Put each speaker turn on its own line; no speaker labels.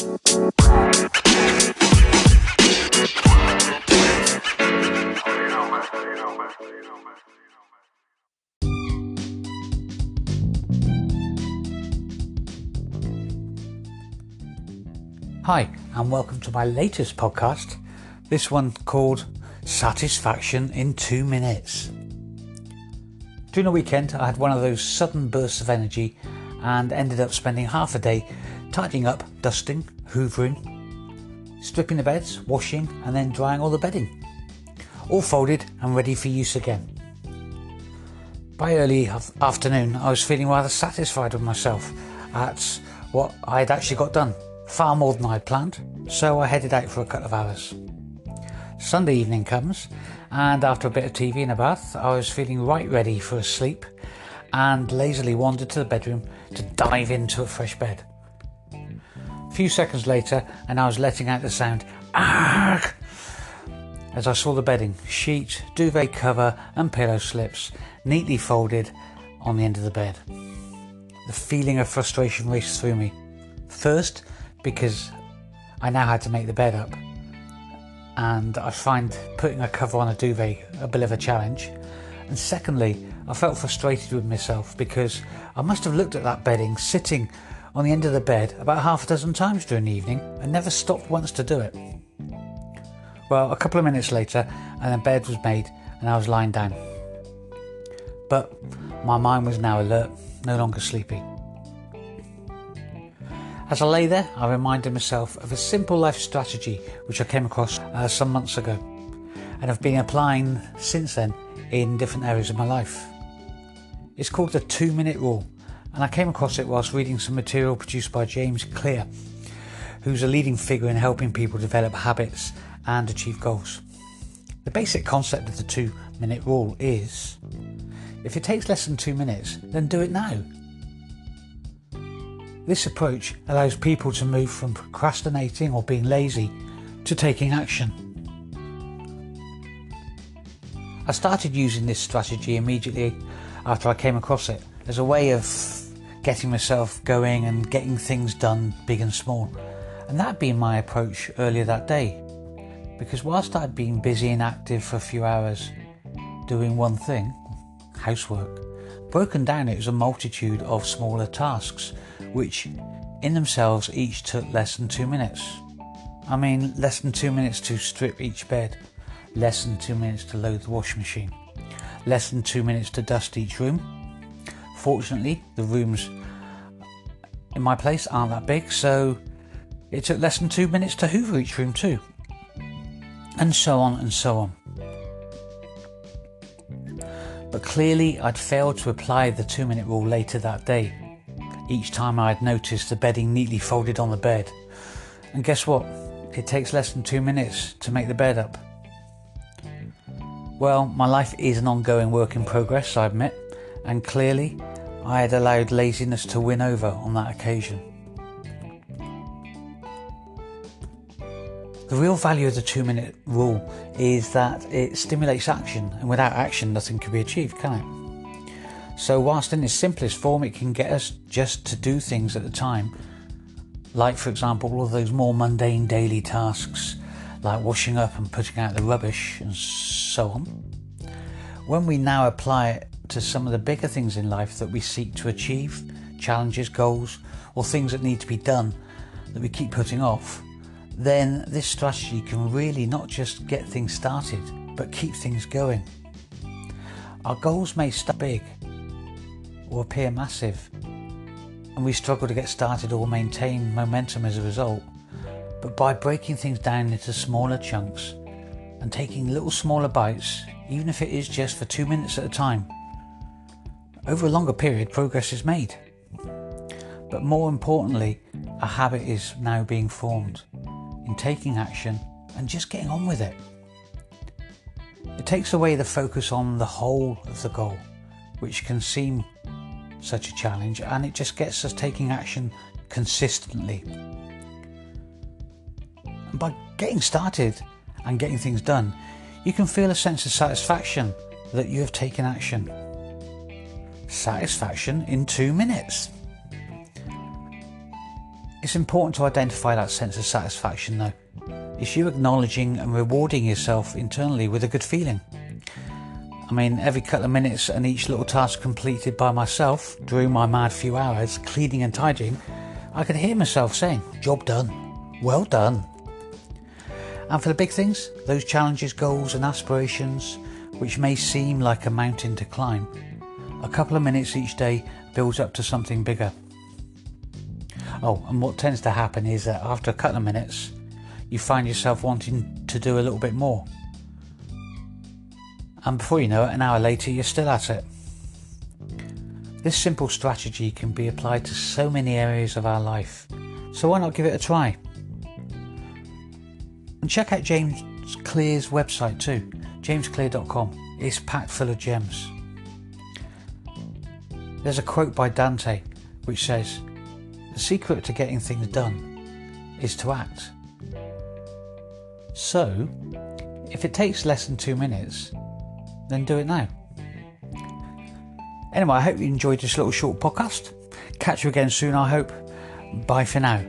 Hi, and welcome to my latest podcast. This one called Satisfaction in Two Minutes. During the weekend, I had one of those sudden bursts of energy and ended up spending half a day tidying up, dusting, hoovering, stripping the beds, washing, and then drying all the bedding. All folded and ready for use again. By early afternoon, I was feeling rather satisfied with myself at what I had actually got done far more than I'd planned, so I headed out for a couple of hours. Sunday evening comes, and after a bit of TV and a bath, I was feeling right ready for a sleep and lazily wandered to the bedroom to dive into a fresh bed. Few seconds later, and I was letting out the sound Argh! as I saw the bedding, sheet, duvet cover, and pillow slips neatly folded on the end of the bed. The feeling of frustration raced through me. First, because I now had to make the bed up. And I find putting a cover on a duvet a bit of a challenge. And secondly, I felt frustrated with myself because I must have looked at that bedding sitting on the end of the bed about half a dozen times during the evening and never stopped once to do it. Well, a couple of minutes later, and the bed was made and I was lying down. But my mind was now alert, no longer sleepy. As I lay there, I reminded myself of a simple life strategy which I came across uh, some months ago and have been applying since then in different areas of my life. It's called the two minute rule, and I came across it whilst reading some material produced by James Clear, who's a leading figure in helping people develop habits and achieve goals. The basic concept of the two minute rule is if it takes less than two minutes, then do it now. This approach allows people to move from procrastinating or being lazy to taking action. I started using this strategy immediately after I came across it as a way of getting myself going and getting things done big and small. And that being my approach earlier that day. Because whilst I'd been busy and active for a few hours doing one thing, housework, broken down it was a multitude of smaller tasks which in themselves each took less than two minutes. I mean, less than two minutes to strip each bed, less than two minutes to load the washing machine, less than two minutes to dust each room. Fortunately, the rooms in my place aren't that big, so it took less than two minutes to hoover each room, too. And so on and so on. But clearly, I'd failed to apply the two minute rule later that day each time I had noticed the bedding neatly folded on the bed. And guess what? It takes less than two minutes to make the bed up. Well, my life is an ongoing work in progress, I admit, and clearly I had allowed laziness to win over on that occasion. The real value of the two minute rule is that it stimulates action, and without action, nothing can be achieved, can it? So, whilst in its simplest form, it can get us just to do things at the time, like, for example, all of those more mundane daily tasks, like washing up and putting out the rubbish and so on. When we now apply it to some of the bigger things in life that we seek to achieve, challenges, goals, or things that need to be done that we keep putting off, then this strategy can really not just get things started, but keep things going. Our goals may start big, or appear massive, and we struggle to get started or maintain momentum as a result. But by breaking things down into smaller chunks and taking little smaller bites, even if it is just for two minutes at a time, over a longer period, progress is made. But more importantly, a habit is now being formed in taking action and just getting on with it. It takes away the focus on the whole of the goal, which can seem such a challenge and it just gets us taking action consistently. And by getting started and getting things done, you can feel a sense of satisfaction that you have taken action. Satisfaction in two minutes. It's important to identify that sense of satisfaction though. It's you acknowledging and rewarding yourself internally with a good feeling. I mean, every couple of minutes and each little task completed by myself during my mad few hours cleaning and tidying, I could hear myself saying, Job done. Well done. And for the big things, those challenges, goals, and aspirations, which may seem like a mountain to climb, a couple of minutes each day builds up to something bigger. Oh, and what tends to happen is that after a couple of minutes, you find yourself wanting to do a little bit more. And before you know it, an hour later, you're still at it. This simple strategy can be applied to so many areas of our life, so why not give it a try? And check out James Clear's website too, jamesclear.com. It's packed full of gems. There's a quote by Dante which says, The secret to getting things done is to act. So, if it takes less than two minutes, then do it now. Anyway, I hope you enjoyed this little short podcast. Catch you again soon, I hope. Bye for now.